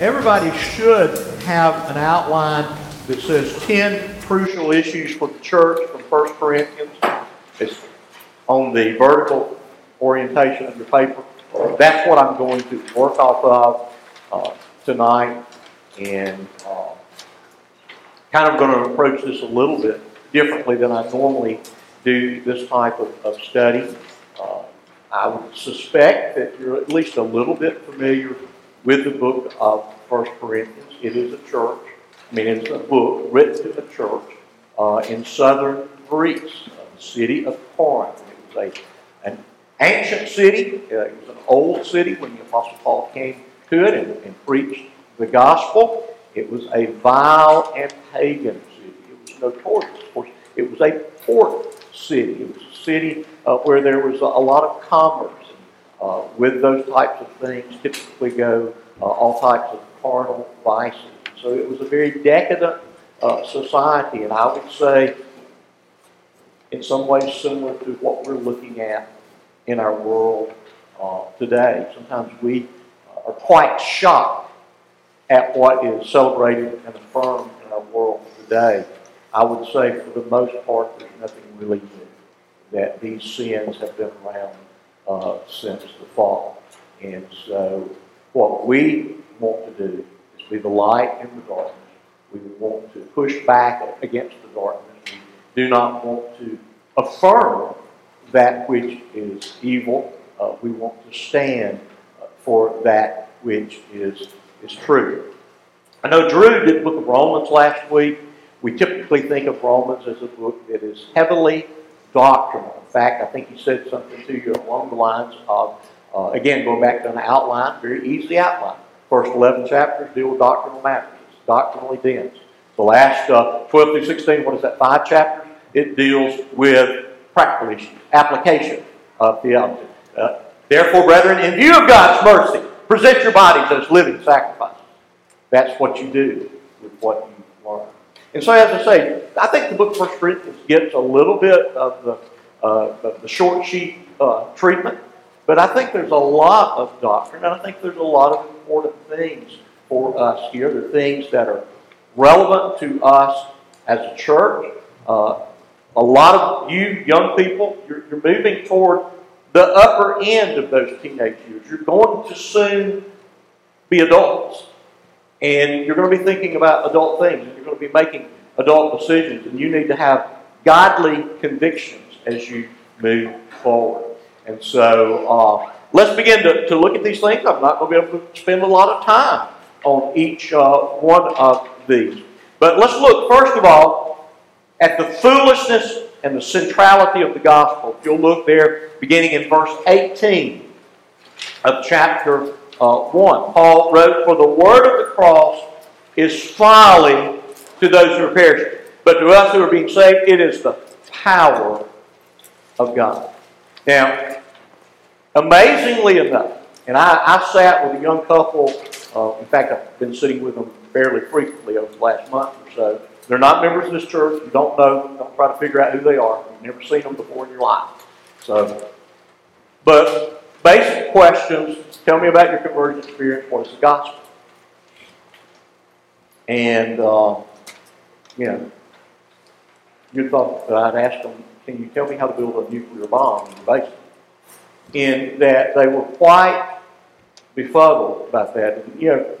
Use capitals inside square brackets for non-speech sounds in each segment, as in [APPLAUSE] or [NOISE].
Everybody should have an outline that says 10 crucial issues for the church from 1 Corinthians. It's on the vertical orientation of your paper. That's what I'm going to work off of uh, tonight. And uh, kind of going to approach this a little bit differently than I normally do this type of, of study. Uh, I would suspect that you're at least a little bit familiar with the book of First Corinthians. It is a church. I mean, it's a book written to a church uh, in southern Greece, the city of Corinth. It was a, an ancient city. Uh, it was an old city when the Apostle Paul came to it and, and preached the gospel. It was a vile and pagan city. It was notorious. Of course, it was a port city. It was a city uh, where there was a, a lot of commerce. Uh, with those types of things, typically go uh, all types of carnal vices. So it was a very decadent uh, society, and I would say, in some ways, similar to what we're looking at in our world uh, today. Sometimes we are quite shocked at what is celebrated and affirmed in our world today. I would say, for the most part, there's nothing really new. That these sins have been around uh, since the fall. And so, what we want to do is be the light in the darkness. We want to push back against the darkness. We do not want to affirm that which is evil. Uh, we want to stand uh, for that which is, is true. I know Drew did the book of Romans last week. We typically think of Romans as a book that is heavily doctrinal. In fact, I think he said something to you along the lines of, uh, again, going back to an outline, very easy outline. First 11 chapters deal with doctrinal matters. Doctrinally dense. The last uh, 12 through 16, what is that, five chapters? It deals with practical issues, application of theology. Uh, Therefore, brethren, in view of God's mercy, present your bodies as living sacrifices. That's what you do with what you learn. And so, as I say, I think the book of First Corinthians gets a little bit of the, uh, the short sheet uh, treatment, but I think there's a lot of doctrine, and I think there's a lot of important things for us here. The things that are relevant to us as a church. Uh, a lot of you young people, you're, you're moving toward the upper end of those teenage years. You're going to soon be adults. And you're going to be thinking about adult things. You're going to be making adult decisions. And you need to have godly convictions as you move forward. And so uh, let's begin to, to look at these things. I'm not going to be able to spend a lot of time on each uh, one of these. But let's look, first of all, at the foolishness and the centrality of the gospel. If you'll look there, beginning in verse 18 of chapter uh, 1, Paul wrote, For the word of the cross is folly to those who are perishing, but to us who are being saved, it is the power of God. Now, amazingly enough, and I, I sat with a young couple, uh, in fact, I've been sitting with them fairly frequently over the last month or so. They're not members of this church. You don't know. Don't try to figure out who they are. You've never seen them before in your life. So, but basic questions. Tell me about your conversion experience. What is the gospel? And uh, you know, you thought that I'd ask them, "Can you tell me how to build a nuclear bomb in your basement?" In that they were quite befuddled about that. And, you know,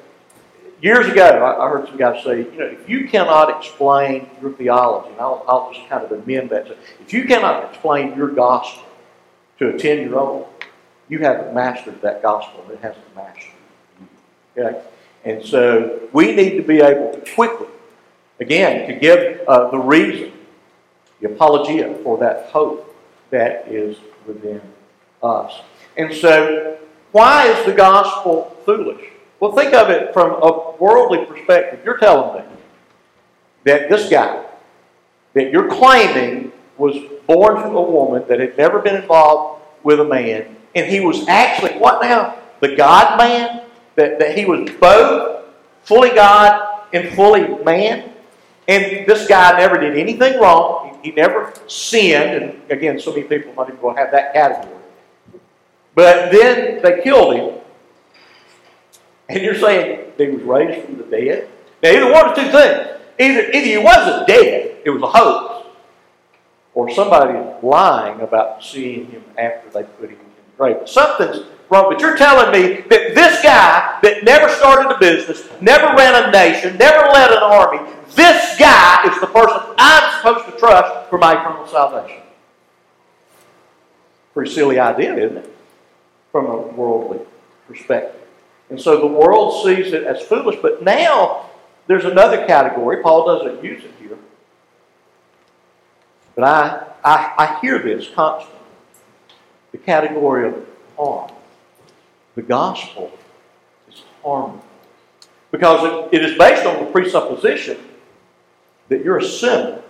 years ago, I, heard some guys say, you know, if you cannot explain your theology, and I'll, I'll just kind of amend that. If you cannot explain your gospel to a 10 year old, you haven't mastered that gospel. It hasn't mastered you. Okay? And so we need to be able to quickly, again, to give uh, the reason, the apologia for that hope that is within us. And so, why is the gospel foolish? Well, think of it from a worldly perspective. You're telling me that this guy that you're claiming was born to a woman that had never been involved with a man, and he was actually, what now? The God man? That, that he was both fully God and fully man? And this guy never did anything wrong. He, he never sinned. And again, so many people not even have that category. But then they killed him And you're saying he was raised from the dead? Now, either one of two things. Either, either he wasn't dead, it was a hoax, or somebody lying about seeing him after they put him grave. Something's wrong. But you're telling me that this guy that never started a business, never ran a nation, never led an army, this guy is the person I'm supposed to trust for my eternal salvation. Pretty silly idea, isn't it? From a worldly perspective. And so the world sees it as foolish, but now there's another category. Paul doesn't use it here. But I, I, I hear this constantly. The category of harm. The gospel is harmful. Because it, is based on the presupposition that you're a sinner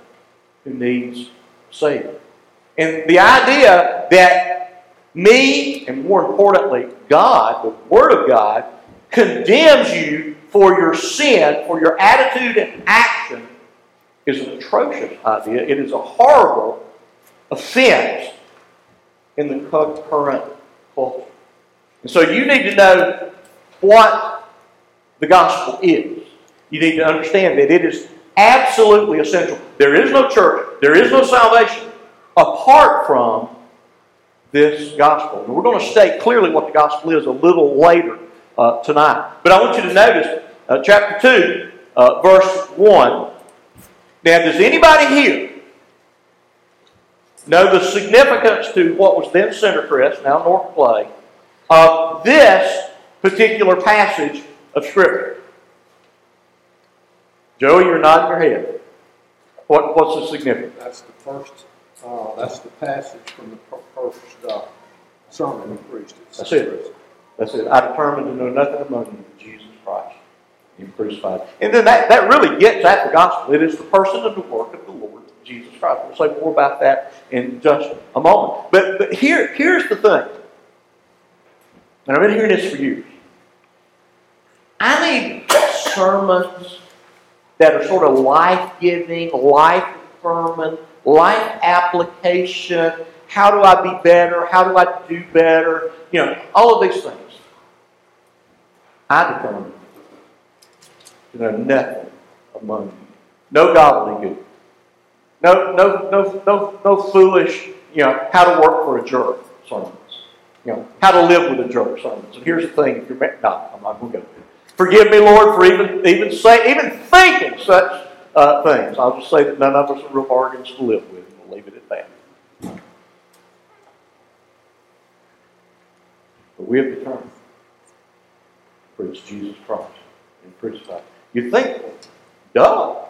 who needs a Savior. And the idea that me, and more importantly, God, the Word of God, condemns you for your sin, for your attitude and action, is an atrocious idea. It is a horrible offense in the current culture. And so you need to know what the gospel is. You need to understand that it is absolutely essential. There is no church, there is no salvation apart from this gospel. And we're going to state clearly what the gospel is a little later uh, tonight. But I want you to notice uh, chapter 2, uh, verse 1. Now, does anybody here know the significance to what was then Centercrest, now North Clay, of this particular passage of Scripture? Joey, you're nodding your head. What, what's the significance? That's the first, uh, that's the passage from the first, uh, sermon he preached. That's it. That's it. I determined to know nothing among you but Jesus Christ, Him crucified. And then that, that really gets at the gospel. It is the person and the work of the Jesus Christ. We'll say more about that in just a moment. But, but here, here's the thing. And I've been hearing this for years. I need sermons that are sort of life giving, life affirming, life application. How do I be better? How do I do better? You know, all of these things. I determined to know nothing among you. No godly good. No, no, no, no, no foolish, you know, how to work for a jerk sermons. You know, how to live with a jerk sermons. And here's the thing, if you're no, I'm not going to go. Forgive me, Lord, for even even say even thinking such uh, things. I'll just say that none of us are real bargains to live with, we'll leave it at that. But we have determined to preach Jesus Christ and crucified. You think, duh.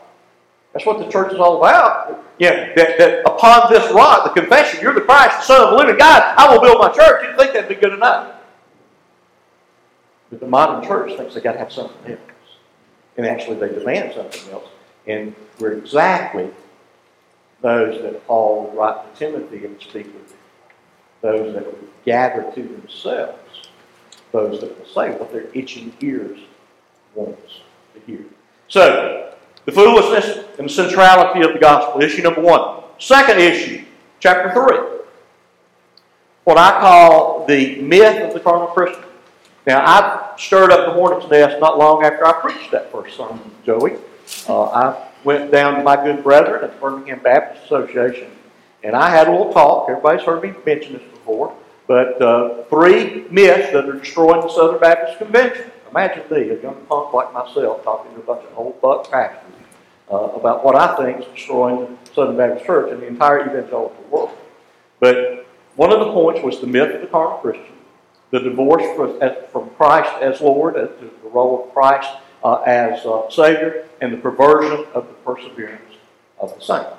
That's what the church is all about. Yeah, that, that upon this rock, the confession, you're the Christ, the Son of the living God, I will build my church. You'd think that'd be good enough. But the modern church thinks they've got to have something else. And actually, they demand something else. And we're exactly those that Paul write to Timothy and speak with those that would gather to themselves, those that will say what their itching ears wants to hear. So, the foolishness and the centrality of the gospel, issue number one. Second issue, chapter 3. What I call the myth of the carnal Christian. Now, I stirred up the hornet's nest not long after I preached that first sermon, Joey. Uh, I went down to my good brethren at the Birmingham Baptist Association, and I had a little talk. Everybody's heard me mention this before, but uh, three myths that are destroying the Southern Baptist Convention. Imagine me, a young punk like myself, talking to a bunch of old buck pastors uh, about what I think is destroying the Southern Baptist Church and the entire evangelical world. But one of the points was the myth of the carnal Christian the divorce from Christ as Lord, the role of Christ uh, as uh, Savior, and the perversion of the perseverance of the saints.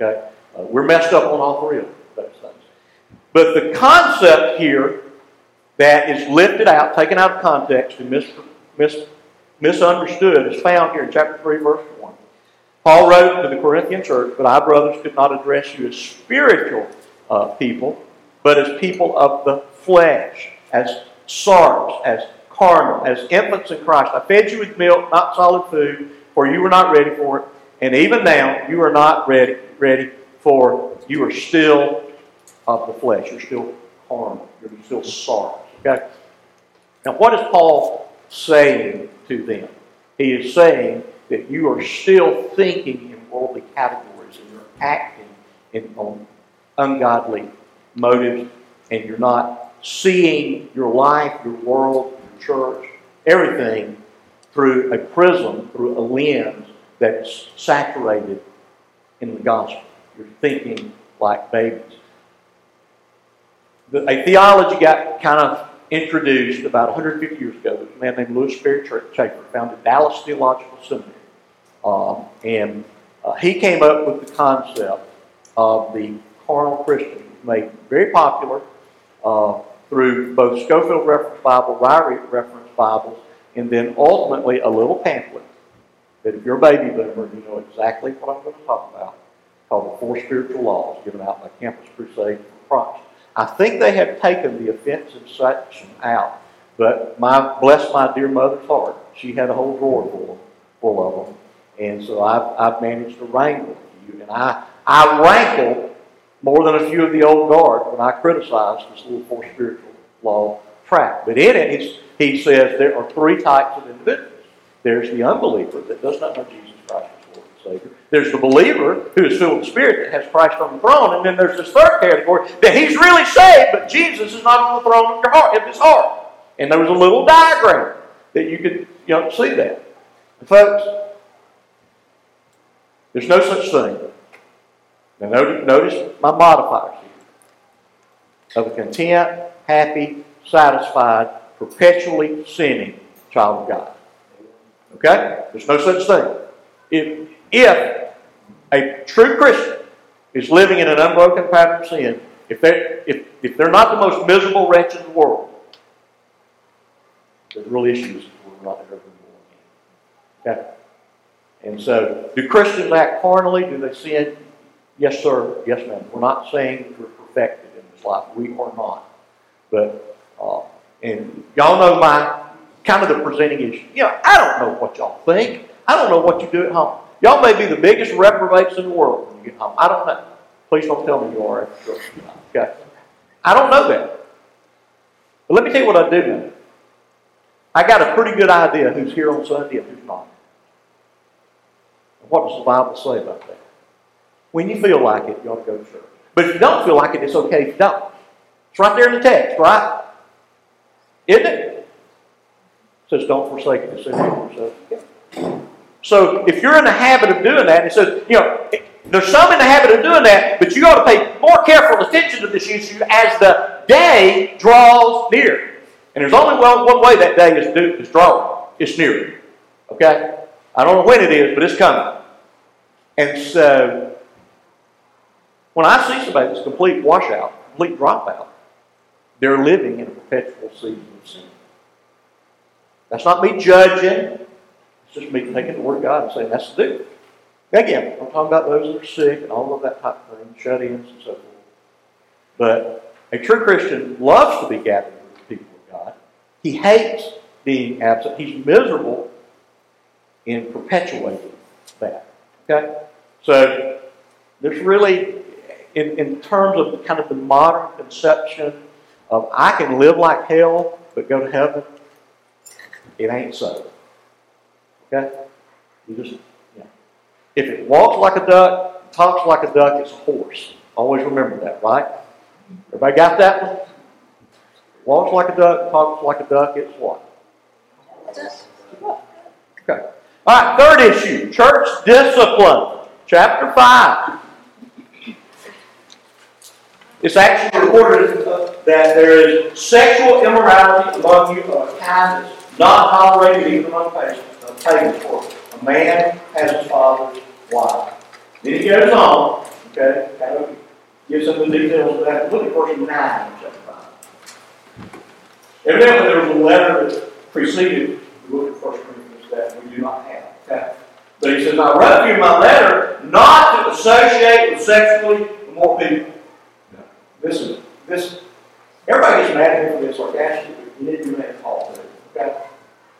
Okay, uh, we're messed up on all three of those things. But the concept here that is lifted out, taken out of context, and mis- mis- misunderstood is found here in chapter 3, verse 1. Paul wrote to the Corinthian church, But I, brothers, could not address you as spiritual uh, people, but as people of the flesh as sarx, as carnal, as infants in Christ. I fed you with milk, not solid food, for you were not ready for it. And even now, you are not ready, ready for you are still of the flesh. You're still carnal. You're still sarx. Okay? Now, what is Paul saying to them. He is saying that you are still thinking in worldly categories and you're acting in, on ungodly motives and you're not seeing your life, your world, your church, everything through a prism, through a lens that's saturated in the gospel. You're thinking like babies. A theology got kind of introduced about 150 years ago. A man named Lewis Sperry Chafer, founded Dallas Theological Seminary. Um, and uh, he came up with the concept of the carnal Christian, made very popular uh, through both Scofield Reference Bible, Ryrie Reference Bibles, and then ultimately a little pamphlet that if you're a baby boomer, you know exactly what I'm going to talk about, called The Four Spiritual Laws, given out by Campus Crusade for Christ. I think they have taken the offensive section out, but my bless my dear mother's heart, she had a whole drawer full, full of them, and so I've, I've managed to wrangle a few, and I, I rankle more than a few of the old guard when I criticize this little Four Spiritual Law tract. But in it, he says there are three types of individuals. There's the unbeliever that does not know Jesus Christ as Lord and Savior. There's the believer who is filled with the Spirit that has Christ on the throne. And then there's this third category that he's really saved, but Jesus is not on the throne of your heart, of his heart. And there was a little diagram that you could you know, see that. And folks, there's no such thing. Now notice, notice my modifiers here. Of a content, happy, satisfied, perpetually sinning child of God. Okay? There's no such thing. If, if a true Christian is living in an unbroken pattern of sin, if they're, if, if they're not the most miserable wretch in the world, there's real issues we're not ever Okay? And so, do Christians act carnally? Do they sin? Yes, sir. Yes, ma'am. We're not saying we're perfected in this life. We are not. But, uh, and y'all know my kind of the presenting issue. You know, I don't know what y'all think. I don't know what you do at home. Y'all may be the biggest reprobates in the world when you get home. I don't know. Please don't tell me you are. Okay? I don't know that. But let me tell you what I do know. I got a pretty good idea who's here on Sunday and who's not. What does the Bible say about that? When you feel like it, you ought to go to church. But if you don't feel like it, it's okay if you don't. It's right there in the text, right? Isn't it? It says, don't forsake the assembly yourself. So if you're in the habit of doing that, it says, you know, there's some in the habit of doing that, but you ought to pay more careful attention to this issue as the day draws near. And there's only one, one way that day is, is drawing. It's near. Okay? I don't know when it is, but it's coming. And so, when I see somebody that's complete washout, complete dropout, they're living in a perpetual season of sin. That's not me judging. Just me taking the Word of God and saying that's the do. Again, I'm talking about those that are sick and all of that type of thing, shut-ins and so forth. But a true Christian loves to be gathered with the people of God. He hates being absent. He's miserable in perpetuating that. Okay? So there's really, in, in terms of kind of the modern conception of I can live like hell but go to heaven, it ain't so. Okay? You just, yeah. If it walks like a duck, talks like a duck, it's a horse. Always remember that, right? Everybody got that one? Walks like a duck, talks like a duck, it's what? Okay. All right, third issue church discipline. Chapter 5. It's actually recorded that there is sexual immorality among you of a kind that's not tolerated even among pagans. For a man has his father's wife. Then he goes on, okay, kind of gives some of the details of that. Look at verse 9 of chapter 5. Evidently, there was a letter that preceded the book of 1 Corinthians that we do not have. Okay? But he says, I wrote you my letter not to associate with sexually immoral people. This is this. Everybody gets mad at me for this sarcastically. You need to be mad Paul too. Okay?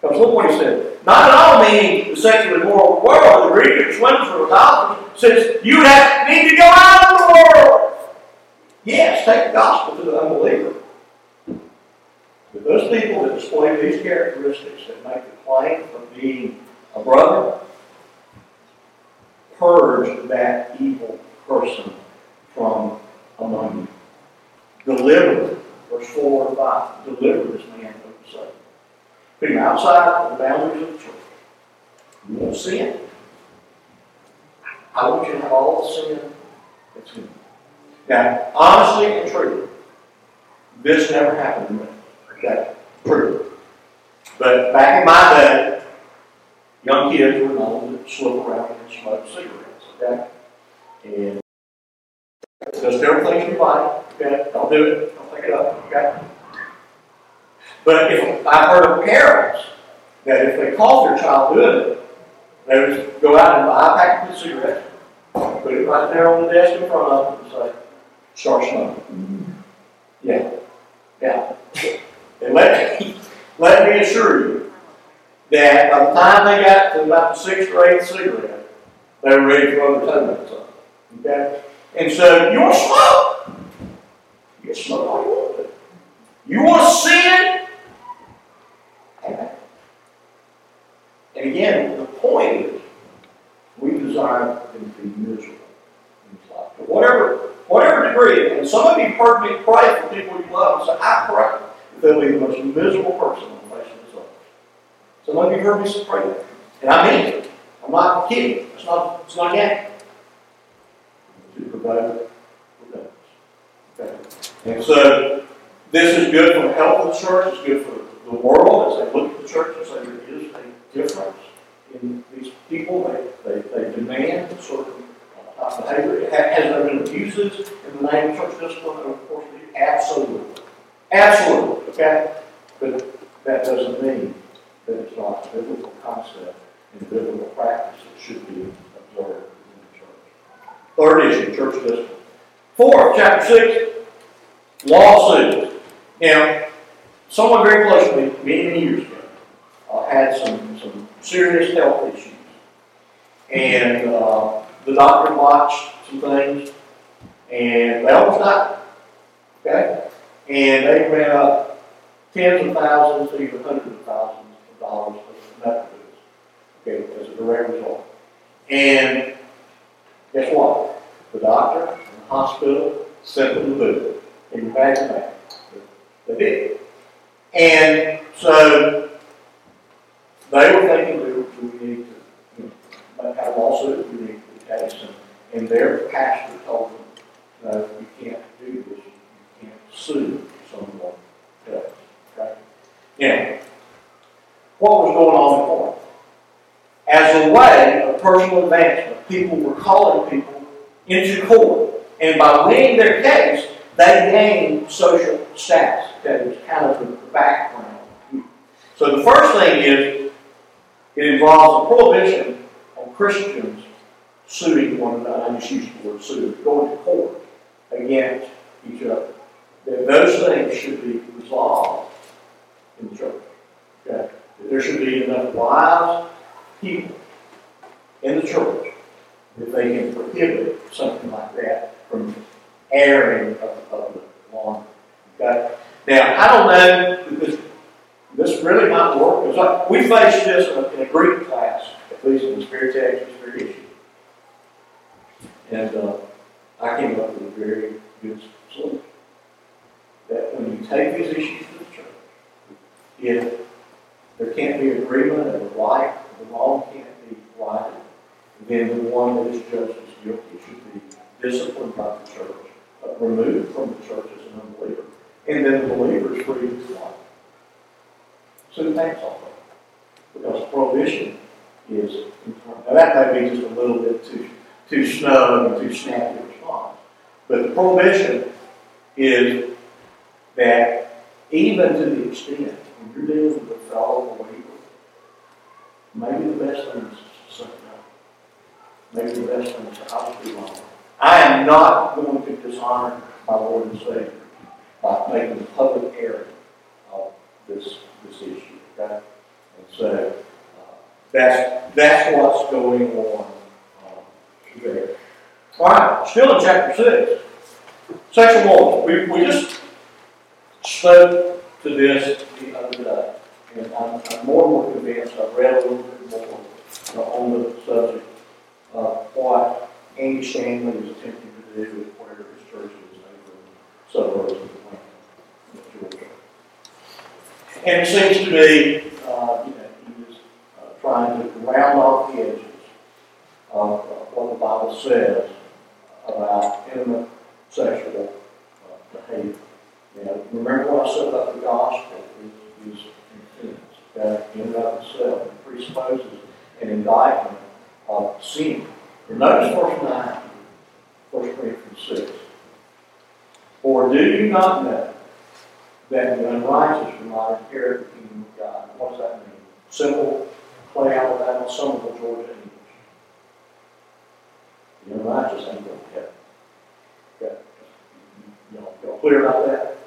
Because look what he said. Not at all meaning the sexually immoral world. The Greek swims for a says you have, need to go out of the world. Yes, take the gospel to the unbeliever. But those people that display these characteristics that make the claim of being a brother, purge that evil person from among you. Deliver, verse 4 and 5, deliver this man from Satan. Him outside the boundaries of the church. You won't sin. I want you to have all the sin that's in you. Now, honestly and truly, this never happened to me. Okay, true. But back in my day, young kids were known to slip around and smoke cigarettes. Okay, and just everything's your body. Okay, don't do it. Don't pick it up. Okay. But if I've heard of parents that if they caught their child doing it, they would go out and buy a pack of cigarettes, put it right there on the desk in front of them, and say, "Start smoking." Mm-hmm. Yeah, yeah. And let me, let me assure you that by the time they got to about the sixth or eighth cigarette, they were ready to throw their toenails up. Okay? And so you want to smoke? You smoke all you want to. You want to sin? And again, the point is, we desire them to be miserable in this life. To whatever, whatever degree, and some of you heard me pray for people you love, and say, I pray that they'll be the most miserable person on the face of this earth. Some of you heard me pray that. And I mean it. I'm not kidding. It's not, it's not a. Okay. And so, this is good for the health of the church, it's good for the world as they look at the church and say there is a difference in these people. They, they, they demand certain uh, behavior. Ha- Has there been abuses in the name of church discipline? Of course, absolutely. Absolutely, okay? But that doesn't mean that it's not a biblical concept and biblical practice that should be observed in the church. Third issue, church discipline. Fourth, chapter six, lawsuits. Now, someone very close to me, many, many years ago, uh, had some, some serious health issues. And uh, the doctor watched some things, and they almost died. Okay? And they ran up tens of thousands, even hundreds of thousands of dollars of medical bills. Okay, as a direct result. And guess what? The doctor and the hospital sent them the bill. Were back to back. They did. And so they were thinking we, we need to you know, have a lawsuit, we need to case, and, and their pastor told them, no, you can't do this, you can't sue someone else. Okay? Now, what was going on before? As a way of personal advancement, people were calling people into court, and by winning their case, they gained social status. That is kind of the background. So the first thing is, it involves a prohibition on Christians suing one another. I just use the word sue, going to court against each other. That those things should be resolved in the church. Okay? There should be enough wise people in the church that they can prohibit something like that from airing of the public laundry. Okay? Now, I don't know if this, really might work, because we faced this in a, in Greek class, at least in the spirit text, the spirit issue. And uh, I came up with a very good solution. That when you take these issues to the church, if there can't be agreement of the right, the wrong can't be righted, then the one that is judged as guilty should be disciplined by the church, removed from the church as an unbeliever, and then the believer is free to life. So thanks all. Because prohibition is, now that may be just a little bit too, too snug and too snappy response. But the prohibition is that even to the extent when you're dealing with a fellow believer, maybe the best thing is to say no. Maybe the best thing is to be wrong. I am not going to dishonor my Lord and Savior by making a public airing of this, this issue. Okay? And so uh, that's, that's what's going on uh, there. All right, still in chapter 6. Sexual morals. We, we just spoke to this the other day, and I'm, I'm more and more convinced, I've read a little bit more uh, on the subject of what Andy Stanley is attempting to do with where his church is over suburbs of Atlanta, Georgia. And it seems to me, uh, you know, he was uh, trying to round off the edges of uh, what the Bible says about intimate sexual uh, behavior. You know, remember what I said about the gospel is, is that in and of itself presupposes an indictment of sin. And notice verse 9, 1 Corinthians 6. Or do you not know that the unrighteous will not inherit the kingdom of God? What does that mean? Simple play out of that on some of the Georgia English. The unrighteous ain't going to heaven. Okay. Y'all, clear about that?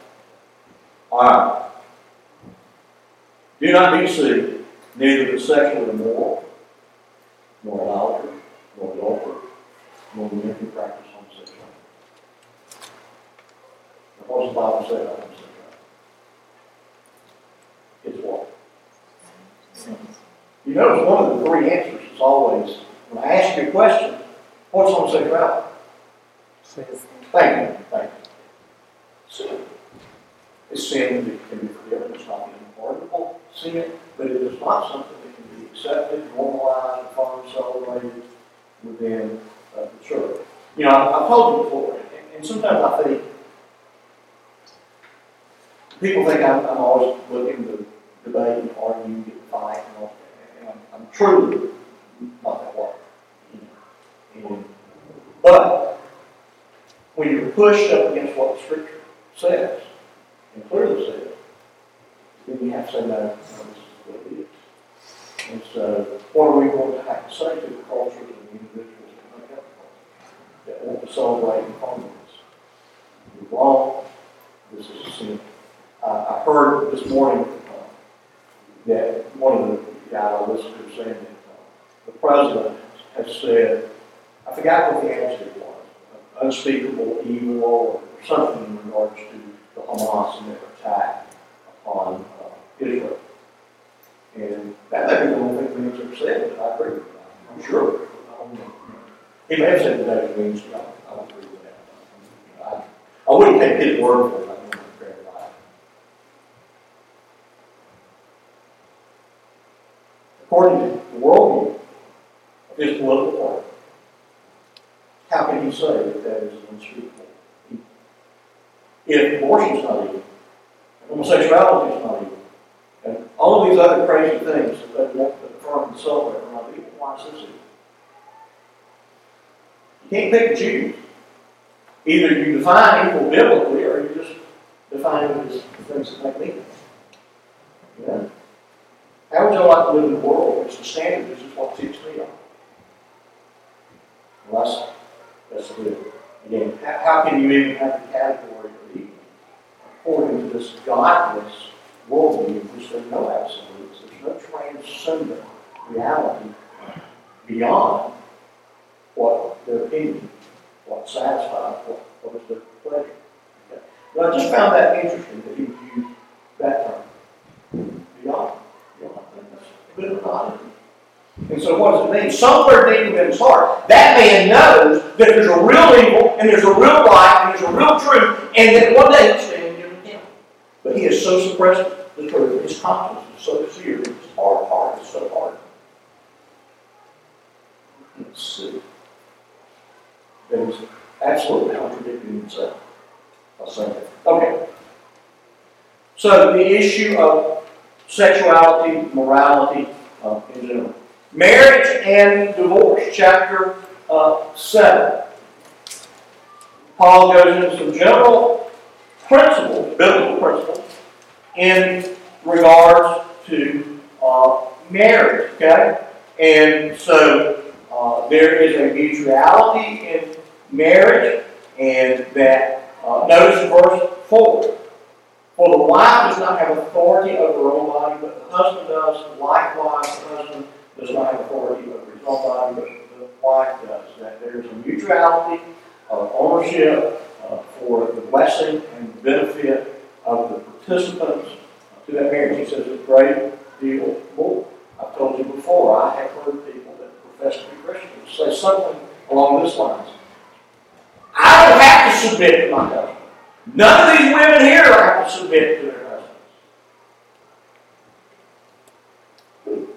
All right. Do not be deceived, neither the sexually immoral, nor idolaters, nor adulterers, nor men who practice homosexuality. Now, what does the Bible say about homosexuality? It's what? You notice one of the three answers is always, when I ask you a question, what's homosexuality? Thank you, thank you. Sin. It's sin that can be forgiven, it's not an unpardonable sin, but it is not something that can be accepted, normalized, affirmed, celebrated within uh, the church. You know, I've, told you before, and, and sometimes I think, people think I'm, I'm always looking to debate and argue, get fight, and all, and I'm, I'm truly not that way. And, but, when you're pushed up against what the scripture says, and clearly says, then you have to say, no, no, this is what it is. And so, what are we going to have to say to the cultures and the individuals that make up the culture, that want to celebrate and honor this? You're wrong, this is a sin. I, I heard this morning uh, that one of the guys I listened to saying that uh, the president has said, I forgot what the answer was, unspeakable evil or something in regards to the Hamas and their attack upon uh, Israel. And that may be one thing the answer said, but I agree. I'm sure. I. He may have said that it means, I don't agree with that. I, wouldn't take his word for it. According to the worldview of his political party, how can you say that that is unspeakable? If abortion's not evil, homosexuality is not evil, and all of these other crazy things that they want to affirm and celebrate are not evil, why is this evil? Can't pick and choose. Either you define evil biblically or you just define it as things that make me know? How would you like to live in a world which the standard is just what keeps me on? Well, that's that's good. Again, how, how can you even have the category of evil? According to this godless worldview, in which there's no absolutes, there's no transcendent reality beyond what their opinion, what satisfies, what, what is their pleasure. Okay. But I just found that interesting that he used that term. Beyond. Beyond. Of. And so what does it mean? Somewhere deep within his heart, that man knows that there's a real evil, and there's a real light, and there's a real truth, and that one day he's standing in him. But he is so suppressed the truth, his conscience is so seared, his heart, heart is so hard. Let's see. That is absolutely contradicting himself. I'll say that. Okay. So the issue of sexuality, morality, uh, in general. Marriage and divorce, chapter uh, 7. Paul goes into some general principles, biblical principles, in regards to uh, marriage, okay? And so uh, there is a mutuality in marriage, and that, uh, notice verse 4. For the wife does not have authority over her own body, but the husband does. Likewise, the husband does not have authority over his own body, but the wife does. That there's a mutuality of ownership uh, for the blessing and benefit of the participants to that marriage. He says a great deal more. I've told you before, I have heard people that profess to be Christians say something along this lines. To submit to my husband. None of these women here have to submit to their husbands.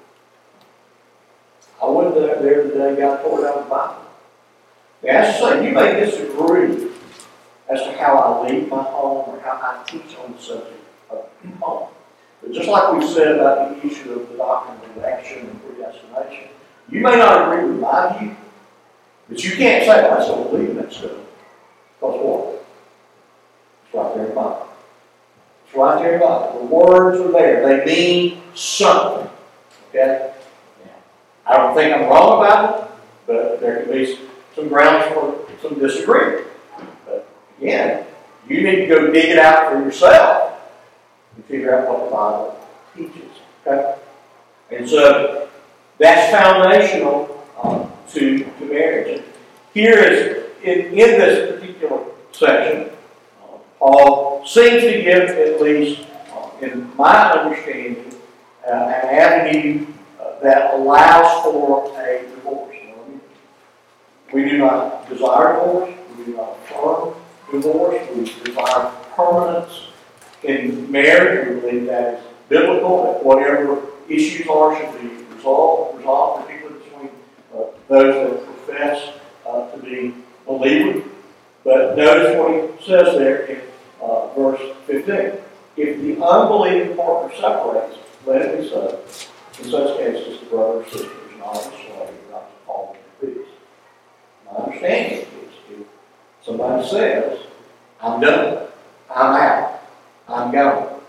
I went there there today, got pulled out the Bible. As I say, you may disagree as to how I lead my home or how I teach on the subject of home. But just like we said about the issue of the doctrine of election and predestination, you may not agree with my view, but you can't say, well, I don't believe in that stuff. Because what? It's right there in the Bible. It's right there in the Bible. The words are there. They mean something. Okay? I don't think I'm wrong about it, but there can be some grounds for some disagreement. But again, you need to go dig it out for yourself and figure out what the Bible teaches. Okay? And so that's foundational uh, to, to marriage. Here is, in, in this particular section, uh, Paul seems to give, at least uh, in my understanding, uh, an avenue uh, that allows for a divorce. We do not desire divorce, we do not affirm divorce, we desire permanence in marriage. We believe that is biblical, that whatever issues are should be resolved, resolved particularly between uh, those that profess uh, to be believers. But notice what he says there in uh, verse 15. If the unbelieving partner separates, let it be so. In such cases, the brother or sister is not a slave, not to fall into peace. My understanding is if somebody says, I'm done, I'm out, I'm gone,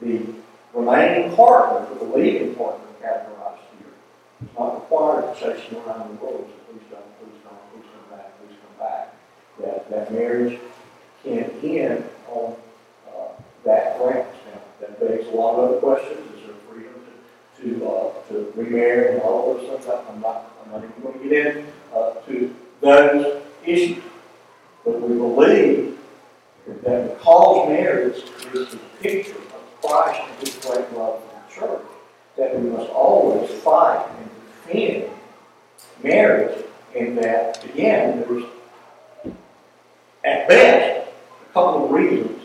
the remaining partner, the believing partner categorized here, is not required to say them around the world. Please don't, please don't, please come back, please come back. That, that marriage can end on uh, that grounds. Now, that begs a lot of other questions. Is there freedom to, to, uh, to remarry and all those things? I'm not, I'm not even going to get in uh, to those issues. But we believe that because marriage is the picture of Christ and his great love for the church, that we must always fight and defend marriage, and that, again, there's, at best, a couple of reasons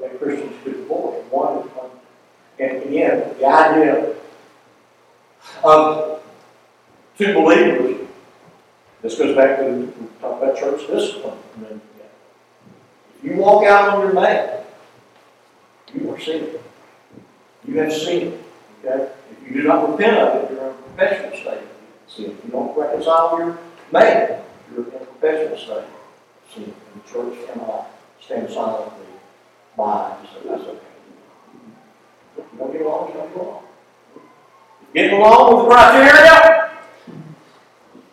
that Christians could divorce. One is, um, and again, the idea of two believers, this goes back to, we talked about church discipline. If you walk out on your man, you are sinning. You have sinned. Okay? If you do not repent of it, you're in a perpetual state sin. If you don't reconcile your mate, you're in a perpetual state sin. And the church cannot stand silently by and say, that's okay. You don't get along, don't get along. Getting along with the criteria?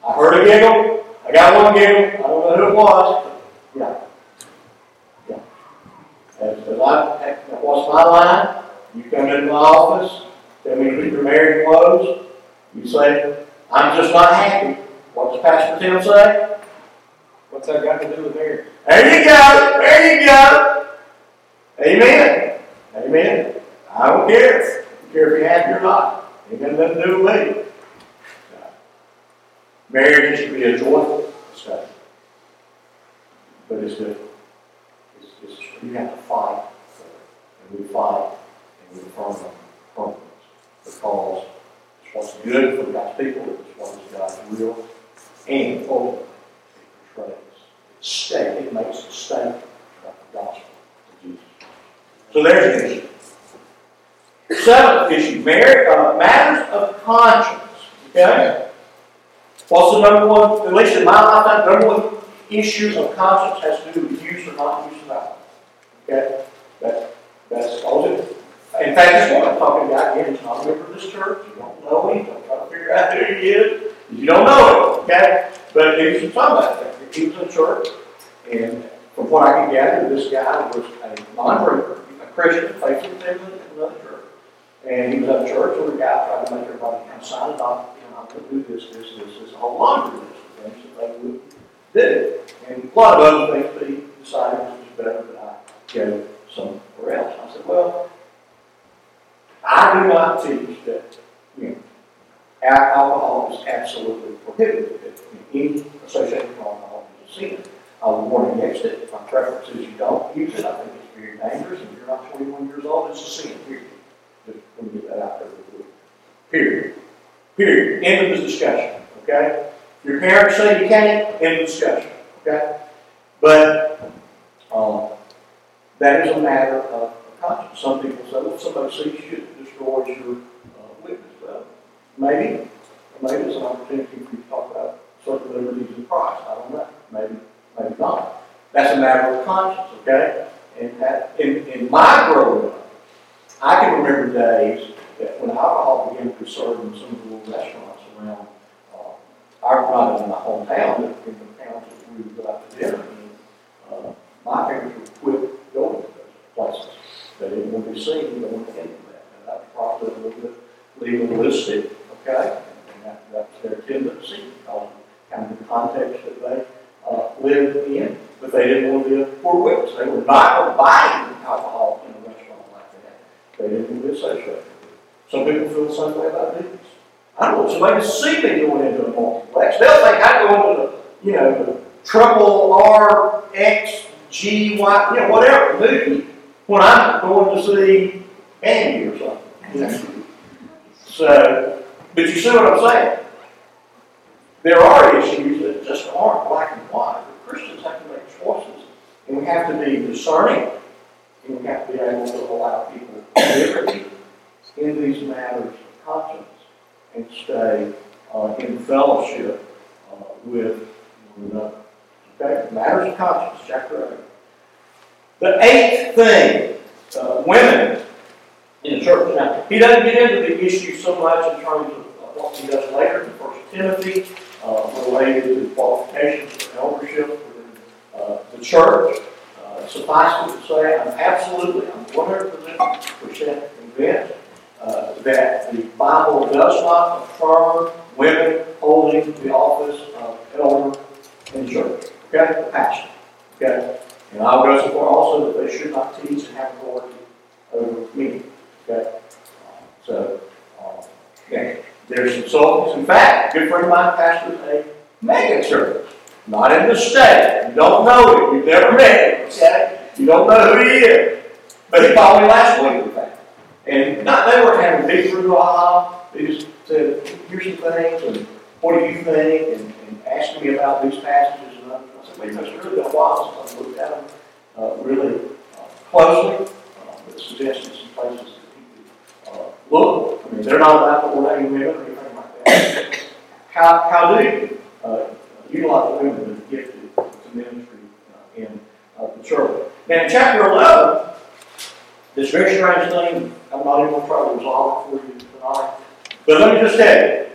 I heard a giggle. I got one giggle. I don't know who it was. Yeah. Yeah. As, as I, what's my line? You come into my office, tell me to put your married clothes. You say, I'm just not happy. What does Pastor Tim say? What's that got to do with marriage? There you go. There you go. Amen. Amen. I don't care. I don't care if you have or not. Ain't got nothing to do with me. Marriage should be a joyful discussion. But it's good. It's, it's, you have to fight for it. And we fight and we them permanence. Because it's what's good for God's people, it's what is God's will, and ultimately it portrays. Stake, it makes a statement about the gospel of Jesus. So there's the issue. Seventh issue, marriage, uh, matters of conscience. Okay? What's the number one, at least in my lifetime, number one issue of conscience has to do with use or not use of alcohol. Okay? That, that's all it is. In fact, this one I'm talking about again, he's not a member of this church. You don't know him. Don't try to figure out who he is. You don't know him. Okay? But he was talking about that. He was in church, and from what I can gather, this guy was a non-drinker, a Christian, faithful to another church. And he was at church, and the guy tried to make everybody kind of sign it off, you know, I'm going to do this, this, this, this, a whole laundry list of things that they would do. And a lot of other things, but he decided it was better that I go somewhere else. I said, well, I do not teach that, you know, alcohol is absolutely prohibited, that any association with alcohol sin. I would warn against it, my preference is you don't use it, I think it's very dangerous, if you're not twenty-one years old, it's a sin, period. Just get that out there. Period. Period. End of the discussion, okay? Your parents say you can't, end of discussion, okay? But, um, that is a matter of conscience. Some people say, well, somebody sees you, it destroys your uh, witness. Well, maybe, maybe it's an opportunity for you to talk about certain liberties in Christ. I don't know. Maybe, maybe not. That's a matter of conscience, okay? And that, in, in my growing up, I can remember days that when alcohol began to be served in some of the little restaurants around, uh, our, not in my hometown, but in the towns that we would go out to dinner in, uh, my parents would quit going to those places. They didn't want to be seen they didn't want going into that. And that's probably a little bit legalistic, okay? And that, that's their tendency, because of kind of the context that they, lived in. But they didn't want to be a poor witness. They were not buying alcohol in a restaurant like that. They didn't want to be associated. Some people feel the same way about movies. I don't want somebody to see me going into a multiplex. They'll think I go into the, you know, the triple R X G Y, you know, whatever movie when I'm going to see Andy or something. So, but you see what I'm saying? There are issues that just aren't black and white. But Christians have to make choices, and we have to be discerning, and we have to be able to allow people liberty in these matters of conscience and stay uh, in fellowship uh, with one another. Matters of conscience, chapter eight. The eighth thing, uh, women in the church. Now, he doesn't get into the issue so much in terms of uh, what he does later in First Timothy, uh, related to qualifications for eldership the church. Uh, suffice it to say, I'm absolutely, I'm 100% convinced uh, that the Bible does not affirm women holding the office of elder in the church. Okay, the pastor. Okay, and I'll go so far also that they should not teach and have authority over me. Okay, Uh, so uh, there's consultants. In fact, good friend of mine pastors a mega church, not in the state. You don't know him. You've never met him. Okay, you don't know who he is. But he called me last week, in fact. And not, they weren't having big brouhaha. They just said, here's some things, and what do you think? And, and asked me about these passages and. I said, wait, it's really been a while since I've looked at them uh, really uh, closely. Uh, but suggested some places that people uh, look. I mean, they're not about to ordain women or anything like that. How, how do you uh, utilize the women that are gifted to ministry uh, in uh, the church? Now, in chapter 11, this very strange thing, I'm not even going to try to resolve it for you tonight. But let me just tell you,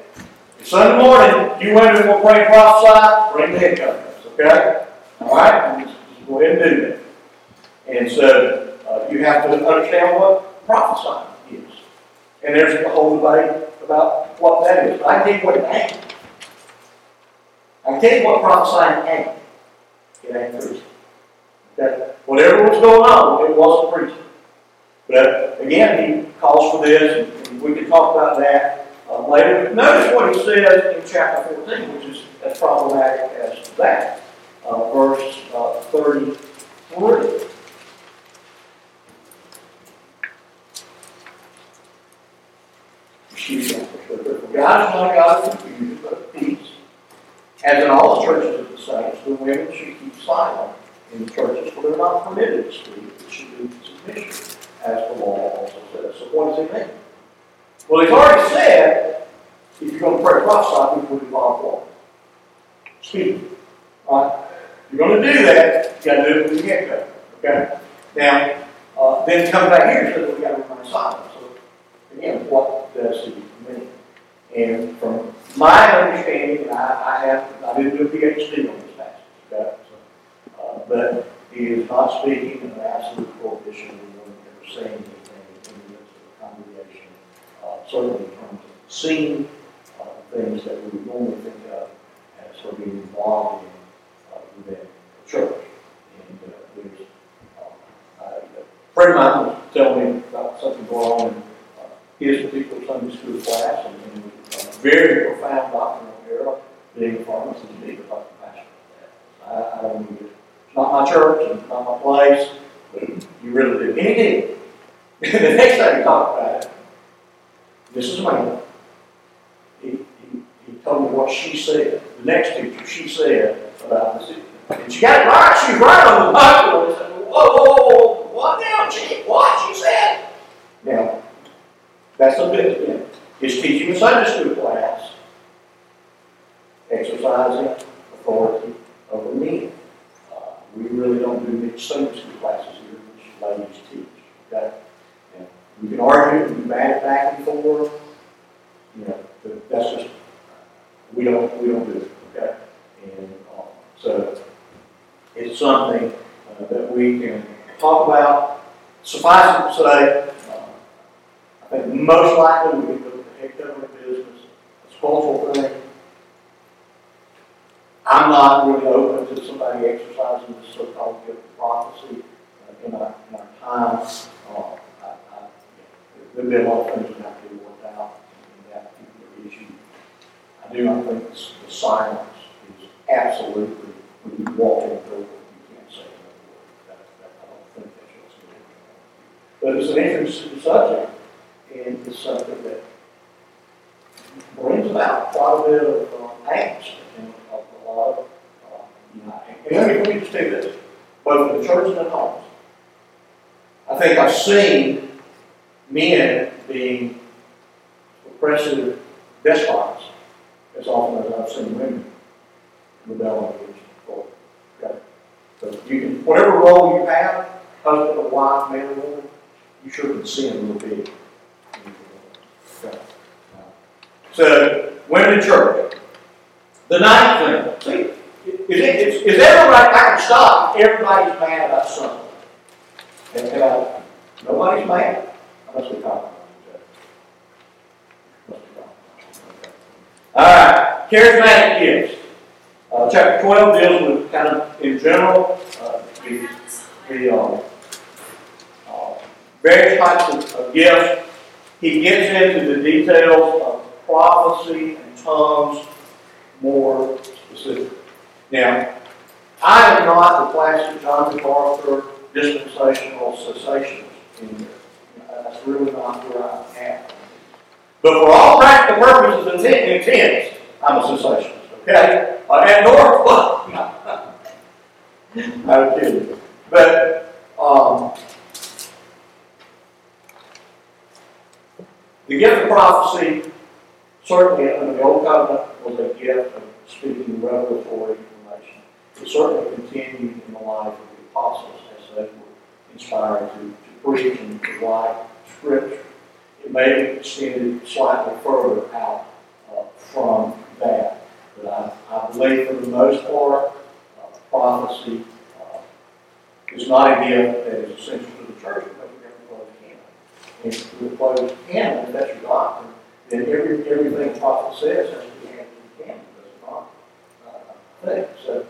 Sunday morning, you women will pray and prophesy, bring the head coverings, okay? All right? Just, just go ahead and do that. And so, uh, you have to understand what prophesying is. And there's a whole debate about what that is. I you what it ain't. I tell you what prophesying ain't. It ain't preaching. Okay? Whatever was going on, it wasn't preaching. But again, he calls for this, and we can talk about that uh, later. Notice what he says in chapter 14, which is as problematic as that. Uh, verse uh, 33. Excuse me. For God is not God of confusion, but peace. As in all the churches of the saints, the women should keep silent in the churches, for they're not permitted to speak, but should be submission as the law also says. So what does it mean? Well, he's already said, if you're going to pray prophesy, people involve what? Speaking. Right? You're going to do that, you got to do it from the get-go. Okay? Now, uh, then come back here and say, well, we got to remain silent. So, again, what does he mean? And from my understanding, and I, I have, I didn't do a PhD on this passage, okay? So, uh, but he is not speaking in an absolute prohibition of anyone ever saying anything in the midst of the congregation, uh, certainly in terms of seeing uh, things that we would normally think of as of being involved in uh, within the church. And uh, there's, uh, a friend of mine was telling me about something going on in uh, particular Sunday school class, and, and a very profound doctrinal error, being a pharmacist, you to talk to pastor. I, I don't need it. It's not my church, it's not my place, but you really do. Did. [LAUGHS] the next time he talked about it, this is man. He, he, told me what she said. The next teacher, she said about this. And she got it right. she's right on the Bible. Said, whoa, whoa, whoa, what now? She, what? She said. Now, that's a bit, again, is teaching a Sunday school class, exercising authority over men. Uh, we really don't do mixed Sunday school classes here, which ladies teach, okay? And we can argue, we can bat it back and forth, you know, but that's just, we don't, we don't do it, okay? And, uh, so, it's something uh, that we can talk about. Suffice it to say, uh, I think most likely we can go to the head government business, it's a cultural thing. I'm not really open to somebody exercising this so-called gift of prophecy uh, in our, in our time. Uh, I, I, there've been a lot of things that have to be worked out in that particular issue. I do not think the, the silence is absolutely, when you walk in the door, you can't say another word. That, that, I don't think that's what's going. But it's an interesting subject, and it's something that brings about quite a bit of uh, angst and a, lot of, uh, and let me, let me just say this, both in the church and at homes. I think I've seen men being oppressive despots as often as I've seen women rebel against authority. Okay? So you can, whatever role you have, husband or wife, man or woman, you sure can sin a little bit. So, women in church. The ninth thing, see, is, it, is, is stop, everybody's mad about something. And, nobody's mad, I must be talking. Must be talking. All right, charismatic gifts. Uh, chapter 12 deals with kind of, in general, uh, the, the um, uh, various types of, of gifts. He gets into the details of prophecy and tongues more specifically. Now, I am not the classic John MacArthur dispensational cessationist in here. That's really not where I am. But for all practical purposes and intent, intents, I'm a cessationist, okay? Uh, and nor, I'm kidding. But, um, the gift of prophecy, certainly under the Old Covenant, was a gift of speaking revelatory. It certainly continued in the life of the apostles as they were inspired to, to preach and to write scripture. It may have extended slightly further out uh, from that. But I, I believe for the most part, uh, prophecy uh, is not a gift that is essential to the church because we have to close canon. And if we close canon, that's your doctrine, then every, everything the prophet says has to be handed the canon. That's not uh. So,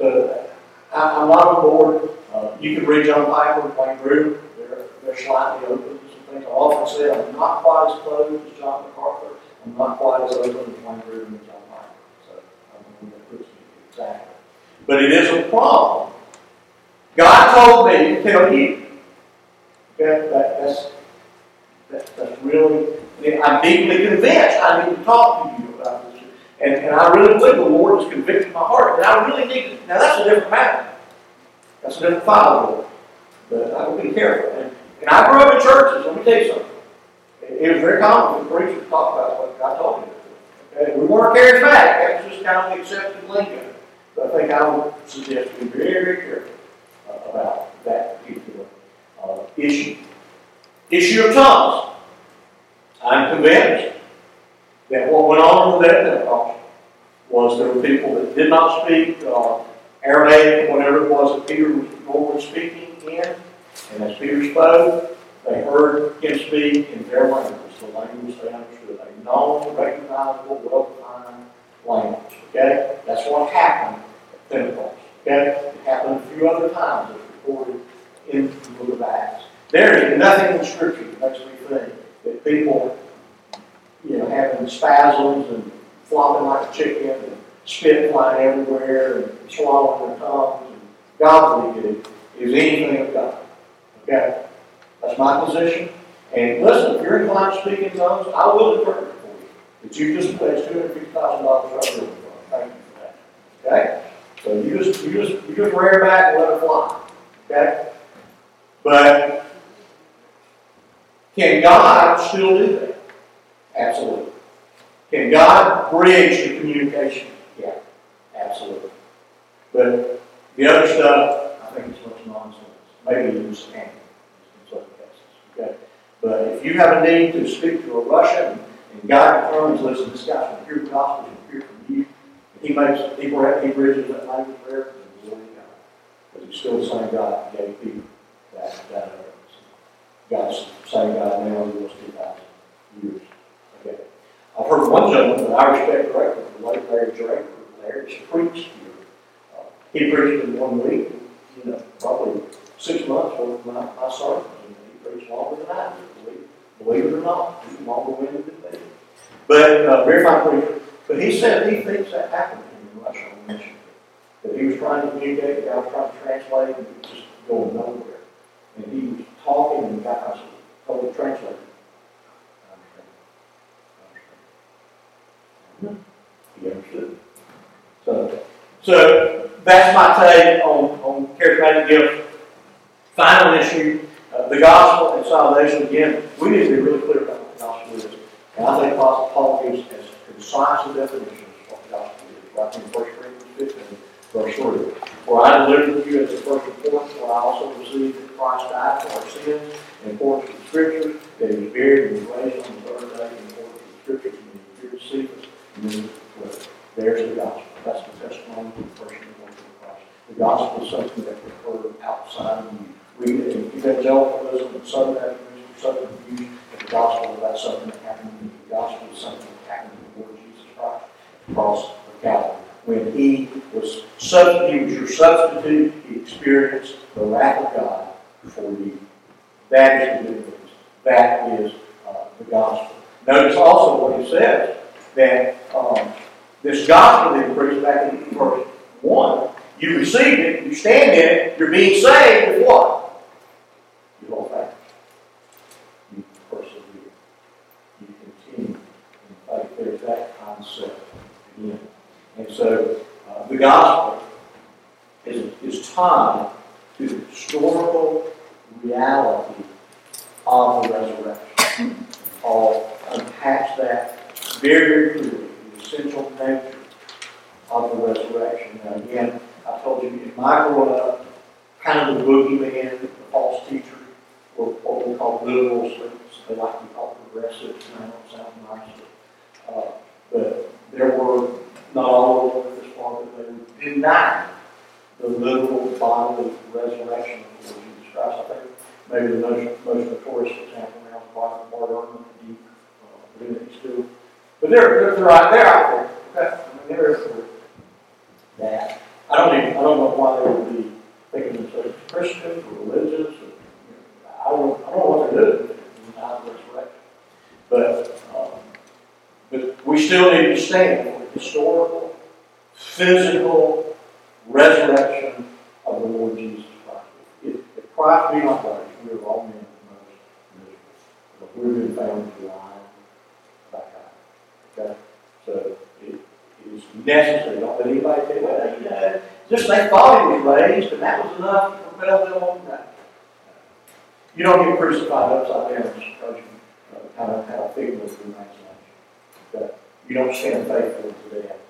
so I, I'm not on board. Uh, you can read John Piper and Wayne Grudem. They're, they're slightly open some things. I often say I'm not quite as closed as John MacArthur. I'm not quite as open as Wayne Grudem and John Piper. So I don't think that puts me exactly. But it is a problem. God told me to tell you. Okay, that, that's, that, that's really, I'm deeply convinced I need to talk to you. And, and I really believe the Lord has convicted my heart. And I really need to, now that's a different matter. That's a different file, But I will be careful. And, and I grew up in churches, let me tell you something. It, it was very common for preachers to talk about what God told to do. Okay? We weren't charismatic, that was just kind of the accepted lingo. But I think I would suggest be very, very careful uh, about that particular uh, issue. Issue of tongues. I'm convinced that what went on with that Pentecost was there were people that did not speak uh, Aramaic, whatever it was that Peter was normally speaking in, and as Peter spoke, they heard him speak in their language, the language they understood, a known, recognizable, well-defined language. Okay, that's what happened at Pentecost. Okay, it happened a few other times. It's recorded in the book of Acts. There is nothing in Scripture that makes me think that people spasms and flopping like a chicken and spit flying everywhere and swallowing their tongues and do is anything of God. Okay? That's my position. And listen, if you're inclined to speak in tongues, I will interpret it for you. But you just thousand dollars right there. Thank you for that. Okay? So you just, you just, you just rear back and let it fly. Okay? But can God still do that? Absolutely. Can God bridge the communication? Yeah, absolutely. But the other stuff, I think it's much nonsense. Maybe even scam in some cases. Okay? But if you have a need to speak to a Russian and God determines, listen, this guy's from the gospel, he's hear from you, he makes, he, br- he bridges that language there, then glory to God. But he's still the same God that gave people that, that uh, utterance. God's the same God now as he was 2,000 years ago. I've heard one gentleman that I respect greatly, the late Larry Draper, Larry, just preached here. Uh, He preached in one week, you know, probably six months worth of my, my sermons, and he preached longer than I did, believe, believe it or not, he's longer than me. But, uh, very fine preacher, but he said he thinks that happened to him in Russia on the mission. That he was trying to communicate, guy was trying to translate, and it was just going nowhere. And he was talking, and the guy was totally translating. I Understood. So, so that's my take on, on charismatic gifts. Final issue, uh, the gospel and salvation. Again, we need to be really clear about what the gospel is. And I think Apostle Paul gives as concise a definition of what the gospel is, right in 1 Corinthians 15, verse 3. For I delivered to you as the first importance, what I also received that Christ died for our sins, in accordance with the Scriptures, that he was buried and was raised on the third day, in accordance with the Scriptures, and he appeared to The There's the gospel. That's the testimony of the person who went to Christ. The gospel is something that occurred outside of you. We, in evangelicalism and southern Baptism, southern views, the gospel is about something that happened to you. The gospel is something that happened to the Lord Jesus Christ, across the Calvary. When he was sub, he was your substitute, he experienced the wrath of God for you. That is the news. That is uh, the gospel. Notice also what he says, that um, this gospel that he preached back in verse 1, you received it, you stand in it, you're being saved with what? You hold fast. You persevere. You continue in faith. There's that concept again. And so uh, the gospel is, is tied to the historical reality of the resurrection. Paul unpacks that very clearly, the essential nature of the resurrection. Now again, I told you, in my growing up, kind of the boogeyman, the false teacher, were what we call literal students. They like to be called progressives, and I don't sound nice. but, Uh, but there were, not all of them this far, but they deny the literal bodily resurrection of the Lord Jesus Christ. I think maybe the most, most notorious example now is Bart Bart Ehrman, he, uh, still, but they're, they're, out, they're out there, okay? I mean, they're for that. I don't even, I don't know why they would be thinking themselves Christian or religious, or, you know, I don't, I don't know what they're doing of resurrection. But, um, but we still need to stand for the historical, physical resurrection of the Lord Jesus Christ. If, if Christ be not raised, we are all men most miserable. But we've been found alive by God. So it, is necessary. Don't let anybody say, well, you know, just they thought he was raised and that was enough to propel them on that. You don't get crucified upside down because you uh, kind of a figment of imagination. Okay? You don't stand faithful to that,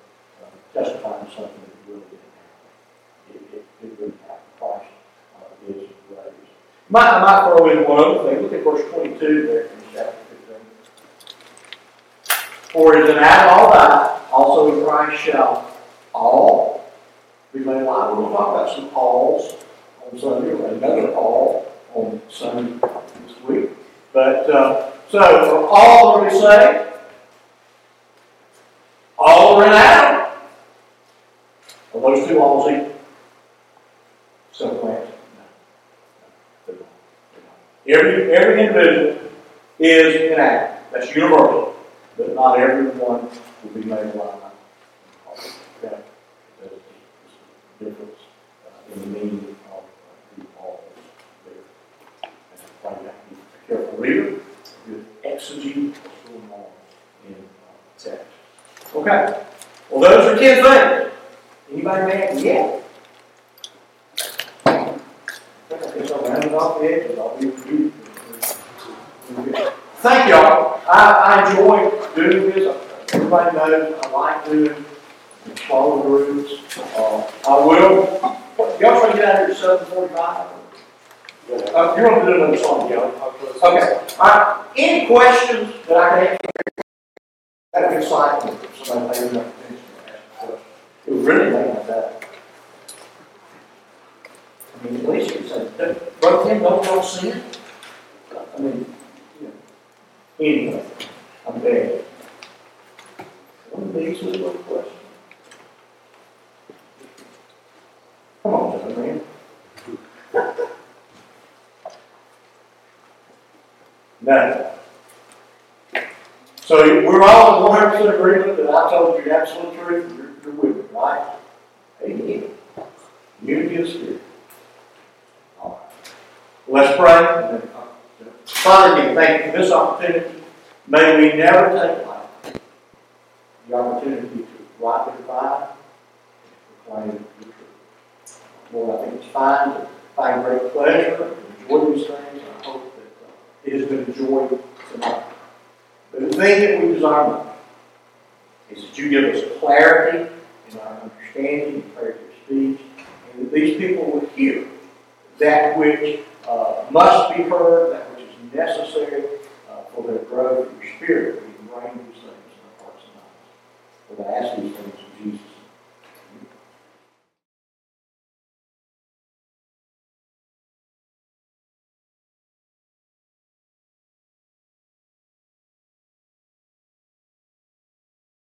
uh, testifying to something that really didn't happen. It, it, it really happened. Christ uh, is raised. Might, I throw in one other thing. Look at verse 22 there in chapter 15. For as in Adam all that, also in Christ shall all be made alive. We're going to talk about some alls on Sunday, or another all on Sunday this week. But, uh, so, for all that we say, All are in Adam? Are those two alls equal? Simple answer. No. Every, every individual is in Adam. That's universal. But not everyone will be made alive. There's difference uh, in the meaning of there. And have to be a careful reader, a good exegete on in uh, text. Okay, well, those are ten things. Anybody mad yet? It. Thank y'all. I, I enjoy doing this. Everybody knows I like doing smaller groups. Uh, I will, y'all trying to get out here at seven forty-five? Uh, you're gonna do another song, y'all. Okay, right. Any questions that I can answer? That'd be exciting if somebody pays enough attention to ask. It would really make my day. I mean, at least you say, brother Tim, don't y'all sin? I mean, you know, anyway,